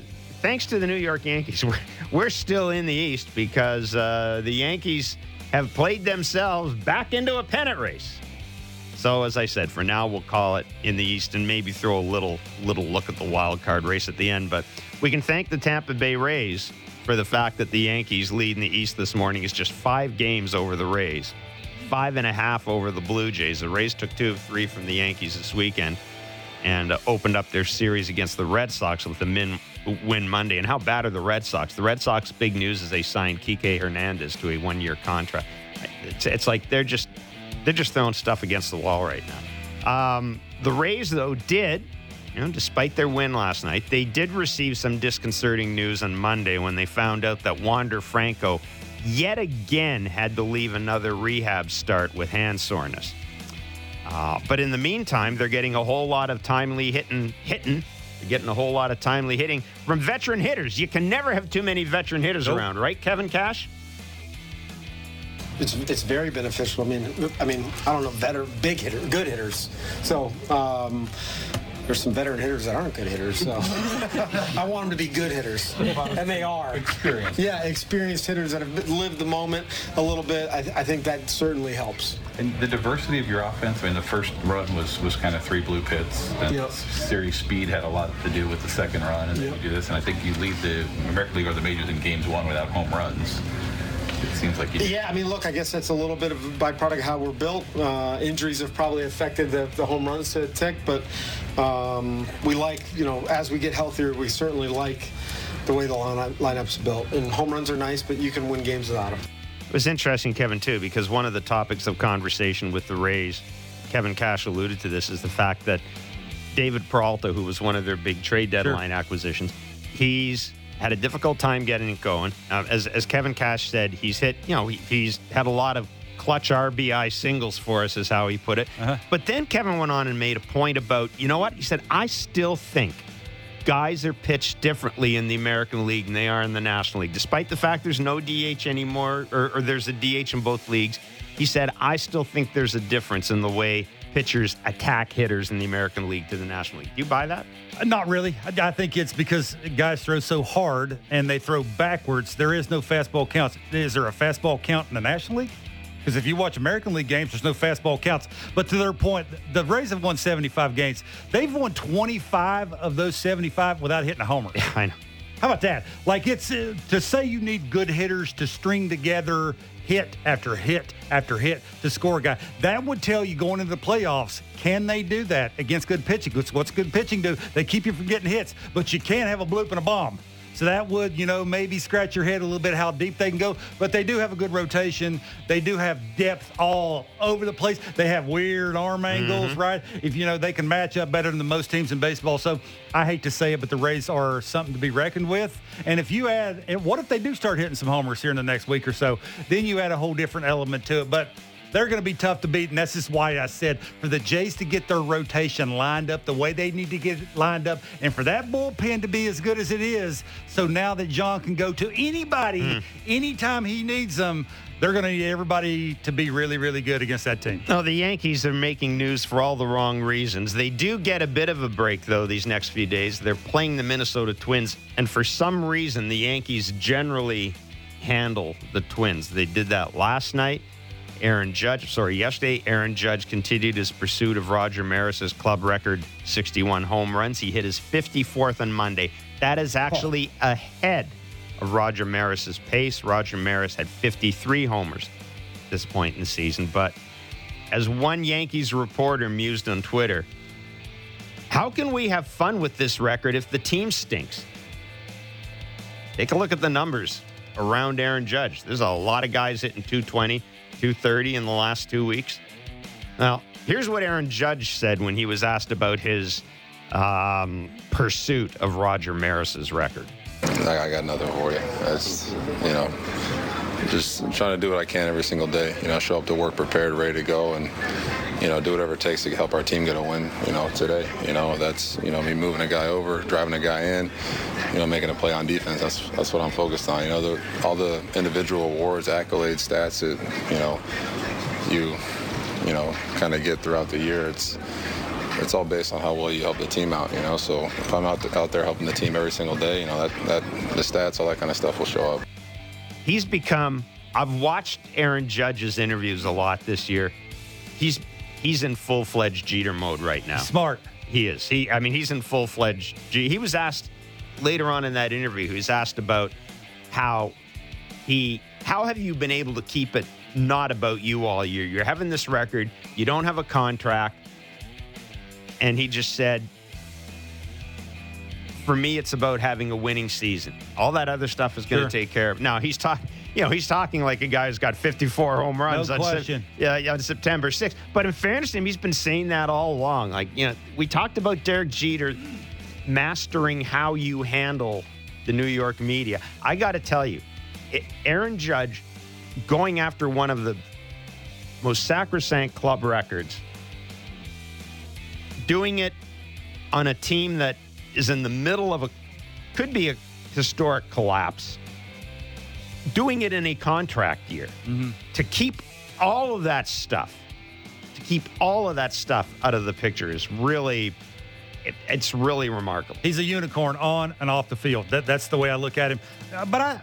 S4: thanks to the New York Yankees, we're, we're still in the East because uh, the Yankees have played themselves back into a pennant race. So as I said, for now we'll call it in the East and maybe throw a little little look at the wild card race at the end. But we can thank the Tampa Bay Rays for the fact that the Yankees lead in the East this morning is just five games over the Rays, five and a half over the Blue Jays. The Rays took two of three from the Yankees this weekend and uh, opened up their series against the Red Sox with the min win Monday. And how bad are the Red Sox? The Red Sox big news is they signed Kike Hernandez to a one year contract. It's, it's like they're just they're just throwing stuff against the wall right now. Um, the Rays, though, did, you know, despite their win last night, they did receive some disconcerting news on Monday when they found out that Wander Franco yet again had to leave another rehab start with hand soreness. Uh, but in the meantime, they're getting a whole lot of timely hitting, hitting. They're getting a whole lot of timely hitting from veteran hitters. You can never have too many veteran hitters
S5: Nope.
S4: around, right, Kevin Cash?
S8: It's, it's very beneficial. I mean, I mean, I don't know, better, big hitter, good hitters. So um, there's some veteran hitters that aren't good hitters. So I want them to be good hitters, and they are.
S9: Experience.
S8: Yeah, experienced hitters that have lived the moment a little bit. I, I think that certainly helps.
S9: And the diversity of your offense. I mean, the first run was was kind of three bloop hits. And
S8: Yep.
S9: Siri's speed had a lot to do with the second run, and then
S8: Yep.
S9: you do this. And I think you lead the American League or the majors in games one without home runs. It seems like you.
S8: Yeah, I mean, look, I guess that's a little bit of a byproduct of how we're built. Uh, injuries have probably affected the, the home runs to tick, but um, we like, you know, as we get healthier, we certainly like the way the line, lineup's built. And home runs are nice, but you can win games without them.
S4: It was interesting, Kevin, too, because one of the topics of conversation with the Rays, Kevin Cash alluded to this, is the fact that David Peralta, who was one of their big trade deadline acquisitions, He's had a difficult time getting it going. Uh, as, as Kevin Cash said, he's hit, you know, he, he's had a lot of clutch RBI singles for us, is how he put it.
S5: Uh-huh.
S4: But then Kevin went on and made a point about, you know what? He said, I still think guys are pitched differently in the American League than they are in the National League. Despite the fact there's no DH anymore, or, or there's a DH in both leagues, he said, I still think there's a difference in the way pitchers attack hitters in the American League to the National League. Do you buy that?
S5: Uh, Not really. I, I think it's because guys throw so hard and they throw backwards. There is no fastball counts. Is there a fastball count in the National League? Because if you watch American League games, there's no fastball counts. But to their point, the Rays have won 75 games. They've won 25 of those 75 without hitting a homer.
S4: Yeah, I know.
S5: How about that? Like it's uh, to say you need good hitters to string together hit after hit after hit to score a guy. That would tell you going into the playoffs, can they do that against good pitching? What's- What's good pitching do? They keep you from getting hits, but you can't have a bloop and a bomb. So that would, you know, maybe scratch your head a little bit how deep they can go. But they do have a good rotation. They do have depth all over the place. They have weird arm mm-hmm. angles, right? If you know they can match up better than most teams in baseball. So I hate to say it, but the Rays are something to be reckoned with. And if you add, and what if they do start hitting some homers here in the next week or so? Then you add a whole different element to it. But they're going to be tough to beat, and that's just why I said for the Jays to get their rotation lined up the way they need to get it lined up, and for that bullpen to be as good as it is. So now that John can go to anybody hmm. anytime he needs them, they're going to need everybody to be really, really good against that team.
S4: No, the Yankees are making news for all the wrong reasons. They do get a bit of a break, though, these next few days. They're playing the Minnesota Twins, and for some reason, the Yankees generally handle the Twins. They did that last night. Aaron Judge, sorry, yesterday, Aaron Judge continued his pursuit of Roger Maris's club record 61 home runs. He hit his 54th on Monday. That is actually ahead of Roger Maris's pace. Roger Maris had 53 homers at this point in the season. But as one Yankees reporter mused on Twitter, how can we have fun with this record if the team stinks? Take a look at the numbers around Aaron Judge. There's a lot of guys hitting 220, 230 in the last two weeks. Now, here's what Aaron Judge said when he was asked about his um, pursuit of Roger Maris's record.
S10: I, got nothing for you. That's you know, just trying to do what I can every single day. You know, show up to work prepared, ready to go, and you know, do whatever it takes to help our team get a win. You know, today. You know, that's you know me moving a guy over, driving a guy in, you know, making a play on defense. That's that's what I'm focused on. You know, the, all the individual awards, accolades, stats that you know you you know kind of get throughout the year. It's it's all based on how well you help the team out, you know. So if I'm out, out there helping the team every single day, you know, that, that the stats, all that kind of stuff will show up.
S4: He's become. I've watched Aaron Judge's interviews a lot this year. He's he's in full fledged Jeter mode right now.
S5: Smart.
S4: He is. He. I mean, he's in full fledged. He was asked later on in that interview. He was asked about how he. How have you been able to keep it not about you all year? You're having this record. You don't have a contract, and he just said, "For me, it's about having a winning season. All that other stuff is going to
S5: Sure.
S4: take care of." Now he's talking. You know, he's talking like a guy who's got 54 home runs on, Sep-
S5: question.
S4: yeah, yeah, on September 6th. But in fairness to him, he's been saying that all along. Like, you know, we talked about Derek Jeter mastering how you handle the New York media. I got to tell you, Aaron Judge going after one of the most sacrosanct club records, doing it on a team that is in the middle of a could be a historic collapse, doing it in a contract year to keep all of that stuff, to keep all of that stuff out of the picture is really, it, it's really remarkable.
S5: He's a unicorn on and off the field. That, that's the way I look at him. Uh, but I,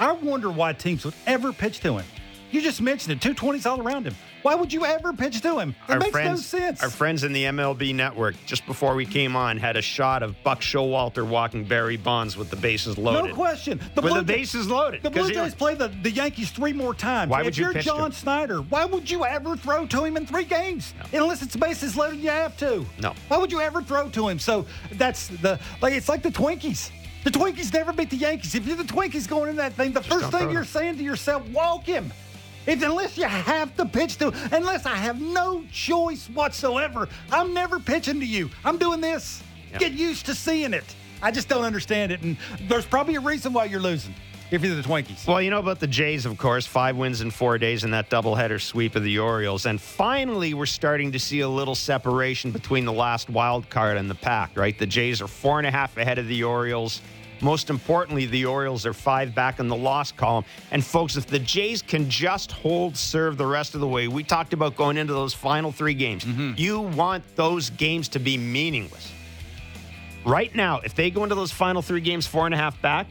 S5: I wonder why teams would ever pitch to him. You just mentioned it, 220s all around him. Why would you ever pitch to him? It makes no sense.
S4: Our friends in the MLB network, just before we came on, had a shot of Buck Showalter walking Barry Bonds with the bases loaded.
S5: No question.
S4: With the
S5: Blue Jays-
S4: bases loaded.
S5: The Blue Jays play the, the Yankees three more times.
S4: Why
S5: if
S4: would you
S5: you're John? Schneider, why would you ever throw to him in three games? Unless it's bases loaded, you have to.
S4: No.
S5: Why would you ever throw to him? So that's the like it's like the Twinkies. The Twinkies never beat the Yankees. If you're the Twinkies going in that thing, the first thing you're saying to yourself, walk him. If, unless you have to pitch to, unless I have no choice whatsoever, I'm never pitching to you. I'm doing this.
S4: Yeah.
S5: Get used to seeing it. I just don't understand it. And there's probably a reason why you're losing if you're the Twinkies.
S4: Well, you know about the Jays, of course. Five wins in four days in that doubleheader sweep of the Orioles. And finally, we're starting to see a little separation between the last wild card and the pack, right? The Jays are four and a half ahead of the Orioles. Most importantly, the Orioles are five back in the loss column. And folks, if the Jays can just hold serve the rest of the way, we talked about going into those final three games. Mm-hmm. You want those games to be meaningless. Right now, if they go into those final three games four and a half back,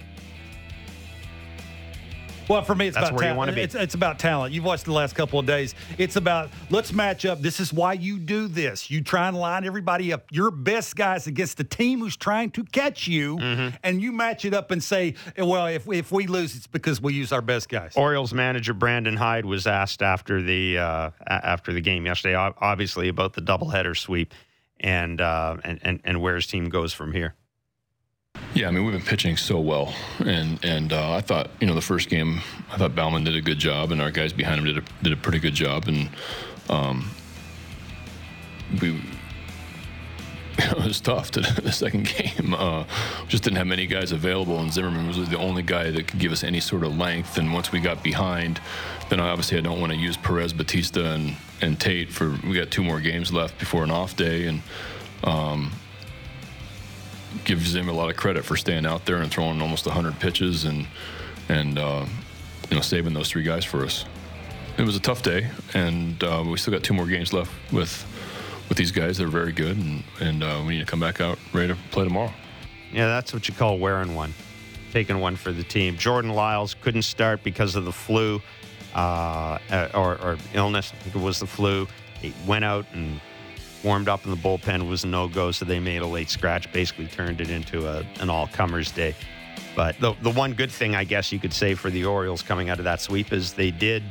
S5: Well, for me, it's
S4: That's
S5: about
S4: where you
S5: talent.
S4: wanna be.
S5: It's, it's about talent. You've watched the last couple of days. It's about let's match up. This is why you do this. You try and line everybody up. Your best guys against the team who's trying to catch you,
S4: Mm-hmm.
S5: and you match it up and say, well, if if we lose, it's because we use our best guys.
S4: Orioles manager Brandon Hyde was asked after the uh, after the game yesterday, obviously about the doubleheader sweep and, uh, and and and where his team goes from here.
S11: Yeah, I mean we've been pitching so well, and and uh, I thought you know the first game I thought Baumann did a good job, and our guys behind him did a, did a pretty good job, and um, we it was tough to the second game. Uh, just didn't have many guys available, and Zimmermann was the only guy that could give us any sort of length. And once we got behind, then obviously I don't want to use Perez, Bautista, and and Tate for. We got two more games left before an off day, and. Um, gives him a lot of credit for staying out there and throwing almost 100 pitches and and uh, you know saving those three guys for us. It was a tough day, and uh, we still got two more games left with with these guys. They're very good, and and uh, we need to come back out ready to play tomorrow.
S4: Yeah, that's what you call wearing one, taking one for the team. Jordan Lyles couldn't start because of the flu uh, uh, or, or illness. I think it was the flu. He went out and warmed up in the bullpen. Was no go, so they made a late scratch. Basically, turned it into a, an all comers day. But the the one good thing I guess you could say for the Orioles coming out of that sweep is they did.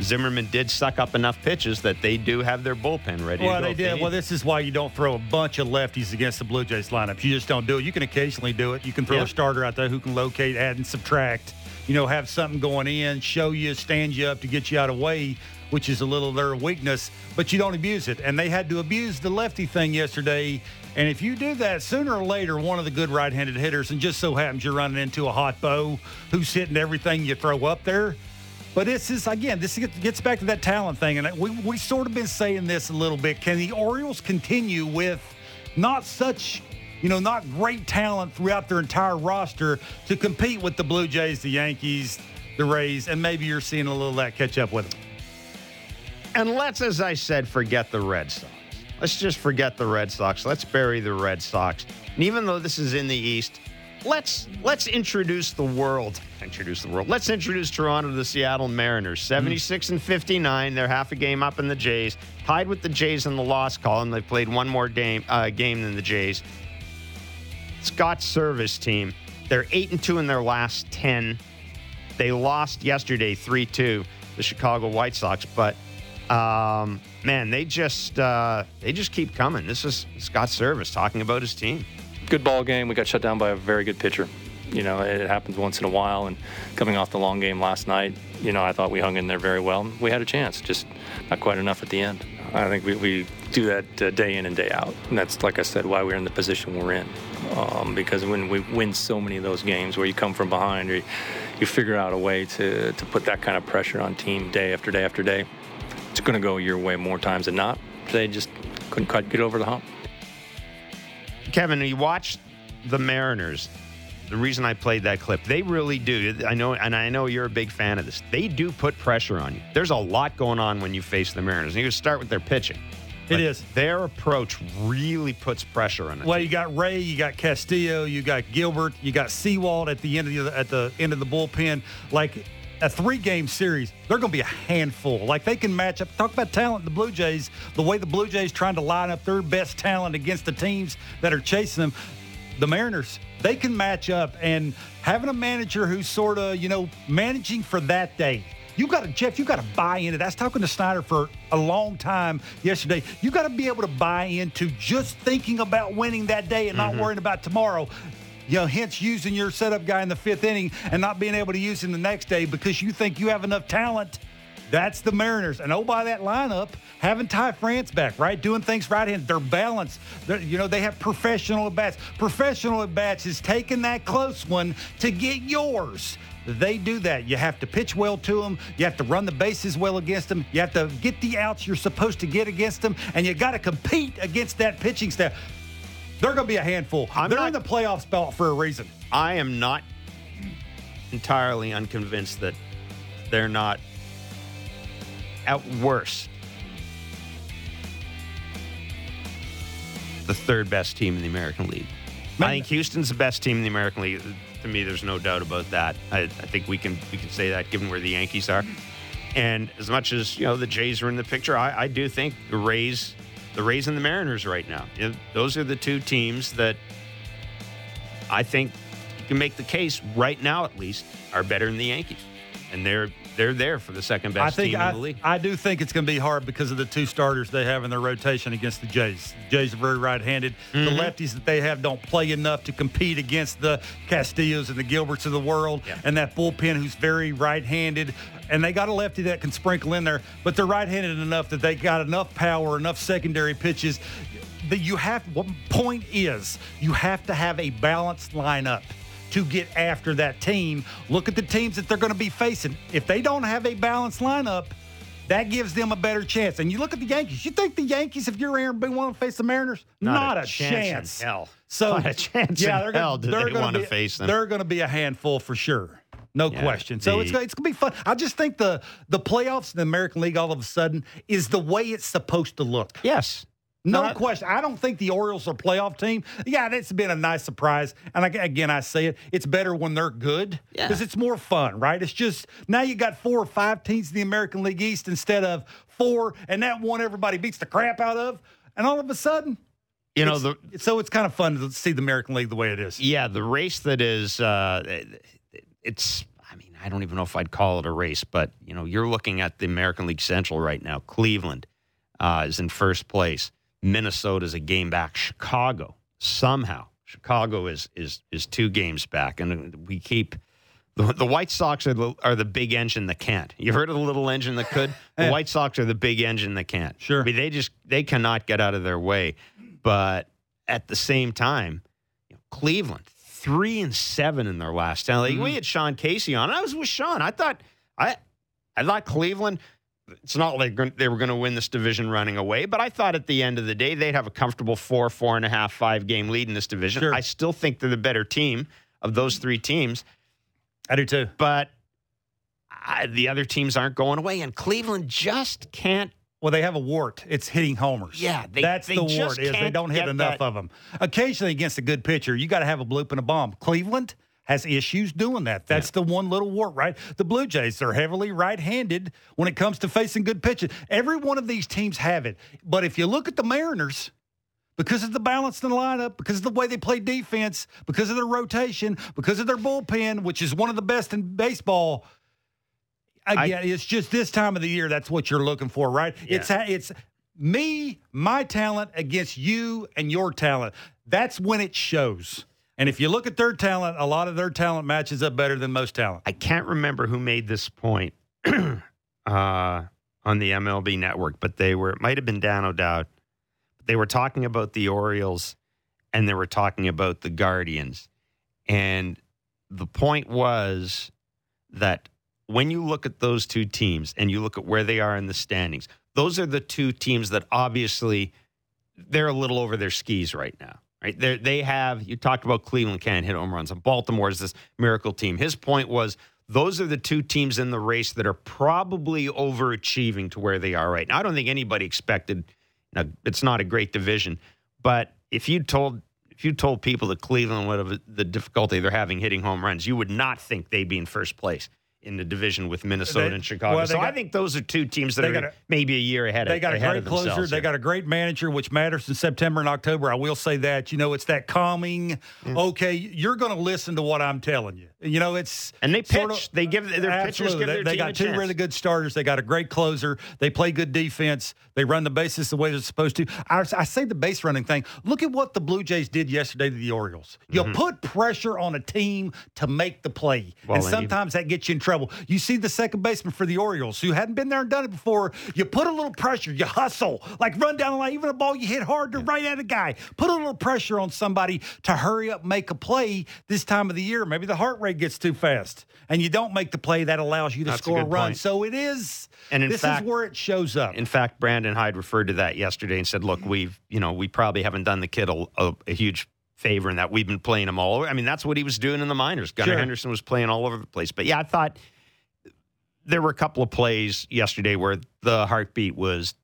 S4: Zimmermann did suck up enough pitches that they do have their bullpen ready
S5: Well, they did. Well, this is why you don't throw a bunch of lefties against the Blue Jays lineup. You just don't do it. You can occasionally do it. You can throw
S4: Yeah.
S5: a starter out there who can locate, add, and subtract. You know, have something going in, show you, stand you up to get you out of the way, which is a little their weakness. But you don't abuse it. And they had to abuse the lefty thing yesterday. And if you do that, sooner or later, one of the good right-handed hitters, and just so happens you're running into a hot bow who's hitting everything you throw up there. But this is, again, this gets- gets back to that talent thing, and we we sort of been saying this a little bit. Can the Orioles continue with not such, you know, not great talent throughout their entire roster to compete with the Blue Jays, the Yankees, the Rays, and maybe you're seeing a little of that catch up with them.
S4: And let's, as I said, forget the Red Sox. Let's just forget the Red Sox. Let's bury the Red Sox. And even though this is in the East, let's let's introduce the world. Introduce the world. Let's introduce Toronto to the Seattle Mariners. 76 and 59. They're half a game up in the Jays. Tied with the Jays in the loss column. They played one more game uh, game than the Jays. Scott's Servais team. They're eight and two in their last ten. They lost yesterday 3 2, the Chicago White Sox. But um, man, they just uh, they just keep coming. This is Scott Servais talking about his team.
S12: good ball game. We got shut down by a very good pitcher. You know, it happens once in a while. And coming off the long game last night, you know, I thought we hung in there very well. We had a chance, just not quite enough at the end. I think we, we do that uh, day in and day out. And that's, like I said, why we're in the position we're in. Um, because when we win so many of those games where you come from behind or you, you figure out a way to, to put that kind of pressure on team day after day after day, it's going to go your way more times than not. They just couldn't quite get over the hump.
S4: Kevin, you watch the Mariners. The reason I played that clip, they really do. I know, and I know you're a big fan of this. They do put pressure on you. There's a lot going on when you face the Mariners. And you start with their pitching.
S5: It is.
S4: Their approach really puts pressure on it.
S5: Well, you got Ray, you got Castillo, you got Gilbert, you got Sewald at the end of the at the end of the bullpen. Like a three-game series, they're going to be a handful. Like they can match up. Talk about talent. The Blue Jays, the way the Blue Jays trying to line up their best talent against the teams that are chasing them. The Mariners, they can match up, and having a manager who's sort of you know managing for that day. You got to, Jeff, you got to buy into that. I was talking to Schneider for a long time yesterday. You got to be able to buy into just thinking about winning that day and not mm-hmm. worrying about tomorrow. You know, hence using your setup guy in the fifth inning and not being able to use him the next day because you think you have enough talent That's the Mariners. And oh, by that lineup, having Ty France back, right? Doing things right hand. They're balanced. They're, you know, they have professional at bats. Professional at bats is taking that close one to get yours. They do that. You have to pitch well to them. You have to run the bases well against them. You have to get the outs you're supposed to get against them. And you got to compete against that pitching staff. They're going to be a handful.
S4: I'm
S5: They're
S4: not-
S5: in the playoff spot for a reason.
S4: I am not entirely unconvinced that they're not at worst the third best team in the American League. I think Houston's the best team in the American League. To me, there's no doubt about that. I, I think we can we can say that given where the Yankees are. And as much as you know the Jays are in the picture, I, I do think the Rays, the Rays and the Mariners right now, those are the two teams that I think you can make the case right now at least are better than the Yankees, and they're they're there for the second best
S5: I think
S4: team
S5: I,
S4: in the league.
S5: I do think it's going to be hard because of the two starters they have in their rotation against the Jays. The Jays are very right-handed.
S4: Mm-hmm.
S5: The lefties that they have don't play enough to compete against the Castillos and the Gilberts of the world, and that bullpen who's very right-handed. And they got a lefty that can sprinkle in there, but they're right-handed enough that they got enough power, enough secondary pitches. That you have. What point is you have to have a balanced lineup to get after that team. Look at the teams that they're going to be facing. If they don't have a balanced lineup, that gives them a better chance. And you look at the Yankees. You think the Yankees, if you're Aaron Boone, want to face the Mariners?
S4: Not a
S5: a,
S4: chance in hell.
S5: So
S4: Not a chance
S5: yeah, they're gonna, they're
S4: they
S5: gonna
S4: face them.
S5: They're going to be a handful for sure. No
S4: Yeah,
S5: question. So
S4: the-
S5: it's it's going to be fun. I just think the the playoffs in the American League all of a sudden is the way it's supposed to look.
S4: Yes.
S5: No
S4: Not-
S5: question. I don't think the Orioles are a playoff team. Yeah, that's been a nice surprise. And I, again, I say it, it's better when they're good
S4: Yeah.
S5: because it's more fun, right? It's just now you got four or five teams in the American League East instead of four, and that one everybody beats the crap out of. And all of a sudden,
S4: You know the
S5: so it's kind of fun to see the American League the way it is.
S4: Yeah, the race that is, uh, it's. I mean, I don't even know if I'd call it a race, but you know, you're looking at the American League Central right now. Cleveland uh, is in first place. Minnesota's a game back. Chicago somehow. Chicago is is is two games back, and we keep. The, the White Sox are the, are the big engine that can't. You've heard of the little engine that could. The
S5: Yeah.
S4: White Sox are the big engine that can't.
S5: Sure.
S4: I mean, they just they cannot get out of their way. But at the same time, you know, Cleveland three and seven in their last ten. Like we mm. had Sean Casey on. I was with Sean. I thought I I thought Cleveland. It's not like they were going to win this division running away, but I thought at the end of the day they'd have a comfortable four, four and a half, five game lead in this division.
S5: Sure.
S4: I still think they're the better team of those three teams,
S5: I do too.
S4: but I, the other teams aren't going away, and Cleveland just can't.
S5: Well, they have a wart. It's hitting homers.
S4: Yeah, they-
S5: that's
S4: they
S5: the
S4: just
S5: wart. Is they don't hit enough
S4: that-
S5: of them. Occasionally, against a good pitcher, you got to have a bloop and a bomb. Cleveland has issues doing that. That's the one little wart, right? The Blue Jays are heavily right-handed when it comes to facing good pitches. Every one of these teams have it. But if you look at the Mariners, because of the balance in the lineup, because of the way they play defense, because of their rotation, because of their bullpen, which is one of the best in baseball. Again, it's just this time of the year. That's what you're looking for, right? It's it's me, my talent against you and your talent. That's when it shows. And if you look at their talent, a lot of their talent matches up better than most talent.
S4: I can't remember who made this point uh, on the MLB network, but they were, it might have been Dan O'Dowd. They were talking about the Orioles and they were talking about the Guardians. And the point was that when you look at those two teams and you look at where they are in the standings, those are the two teams that obviously they're a little over their skis right now. Right? They they have you talked about Cleveland can't hit home runs and Baltimore is this miracle team. His point was those are the two teams in the race that are probably overachieving to where they are right now. I don't think anybody expected now, it's not a great division, but if you told if you told people that Cleveland would have the difficulty they're having hitting home runs, you would not think they'd be in first place in the division with Minnesota
S5: They-
S4: and Chicago.
S5: well,
S4: so I think those are two teams that are
S5: got a-
S4: maybe a year ahead.
S5: They got a great closer. They got a great manager, which matters in September and October. I will say that. You know, it's that calming,
S4: Mm.
S5: okay, you're going to listen to what I'm telling you. You know, it's
S4: and they pitch.
S5: sort of-
S4: they give their pitchers
S5: Absolutely.
S4: give
S5: They-
S4: their
S5: they
S4: team
S5: got two
S4: chance.
S5: really good starters. They got a great closer. They play good defense. They run the bases the way they're supposed to. I, I say the base running thing. Look at what the Blue Jays did yesterday to the Orioles. You
S4: Mm-hmm.
S5: put pressure on a team to make the play,
S4: Well,
S5: and
S4: and
S5: sometimes that gets you in trouble. You see the second baseman for the Orioles who hadn't been there and done it before. You put a little pressure. You hustle, like run down the line. Even a ball you hit hard to right at a guy. Put a little pressure on somebody to hurry up, make a play this time of the year. Maybe the heart rate gets too fast, and you don't make the play that allows you to
S4: That's
S5: score a,
S4: good
S5: run.
S4: point.
S5: So it is.
S4: And in
S5: this
S4: fact-
S5: is where it shows up.
S4: In fact, Brandon Hyde referred to that yesterday and said, "Look, we've you know we probably haven't done the kid a, a, a huge favor in that we've been playing him all over. I mean, that's what he was doing in the minors. Gunnar
S5: Sure.
S4: Henderson was playing all over the place. But yeah, I thought there were a couple of plays yesterday where the heartbeat was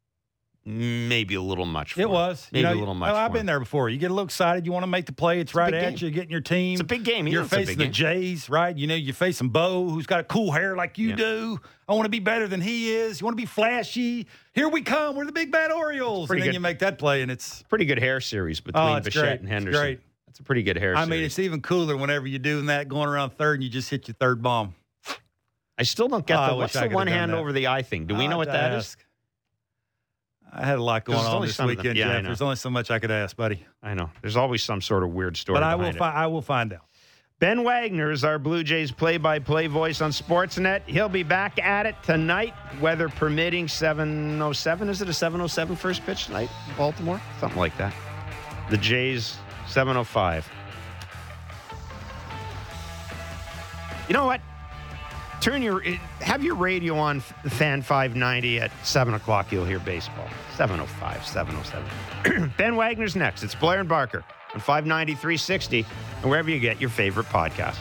S4: maybe a little much. For
S5: It was.
S4: maybe
S5: you know,
S4: a little much.
S5: I've
S4: for
S5: been there before. You get a little excited. You want to make the play. It's,
S4: a
S5: right at
S4: game.
S5: you. Getting your team.
S4: It's a big game.
S5: You're
S4: it's
S5: facing the
S4: game.
S5: Jays, right? You know, you're facing Bo, who's got a cool hair like you
S4: Yeah.
S5: do. I want to be better than he is. You want to be flashy. Here we come. We're the big bad Orioles. And then
S4: good.
S5: you make that play, and it's.
S4: Pretty good hair series between
S5: Oh,
S4: Bichette
S5: great.
S4: and
S5: It's
S4: Henderson.
S5: great.
S4: That's a pretty good hair
S5: I
S4: series.
S5: mean, it's even cooler whenever you're doing that, going around third, and you just hit your third bomb.
S4: I still don't get
S5: Oh,
S4: the what's the one hand
S5: that.
S4: over the eye thing. Do we
S5: I'll
S4: know what that is?
S5: I had a lot going on this
S4: some of them.
S5: weekend,
S4: Yeah,
S5: Jeff. There's only so much I could ask, buddy.
S4: I know. There's always some sort of weird story.
S5: But I will.
S4: behind it.
S5: Fi- I will find out.
S4: Ben Wagner is our Blue Jays play-by-play voice on Sportsnet. He'll be back at it tonight, weather permitting. 7:07. Is it a 7:07 first pitch tonight, in Baltimore? Something like that. The Jays 7:05. You know what? Turn your have your radio on Fan 590 at seven o'clock. You'll hear baseball. 7:05, 7:07. ben Wagner's next. It's Blair and Barker on 590 360 and wherever you get your favorite podcast.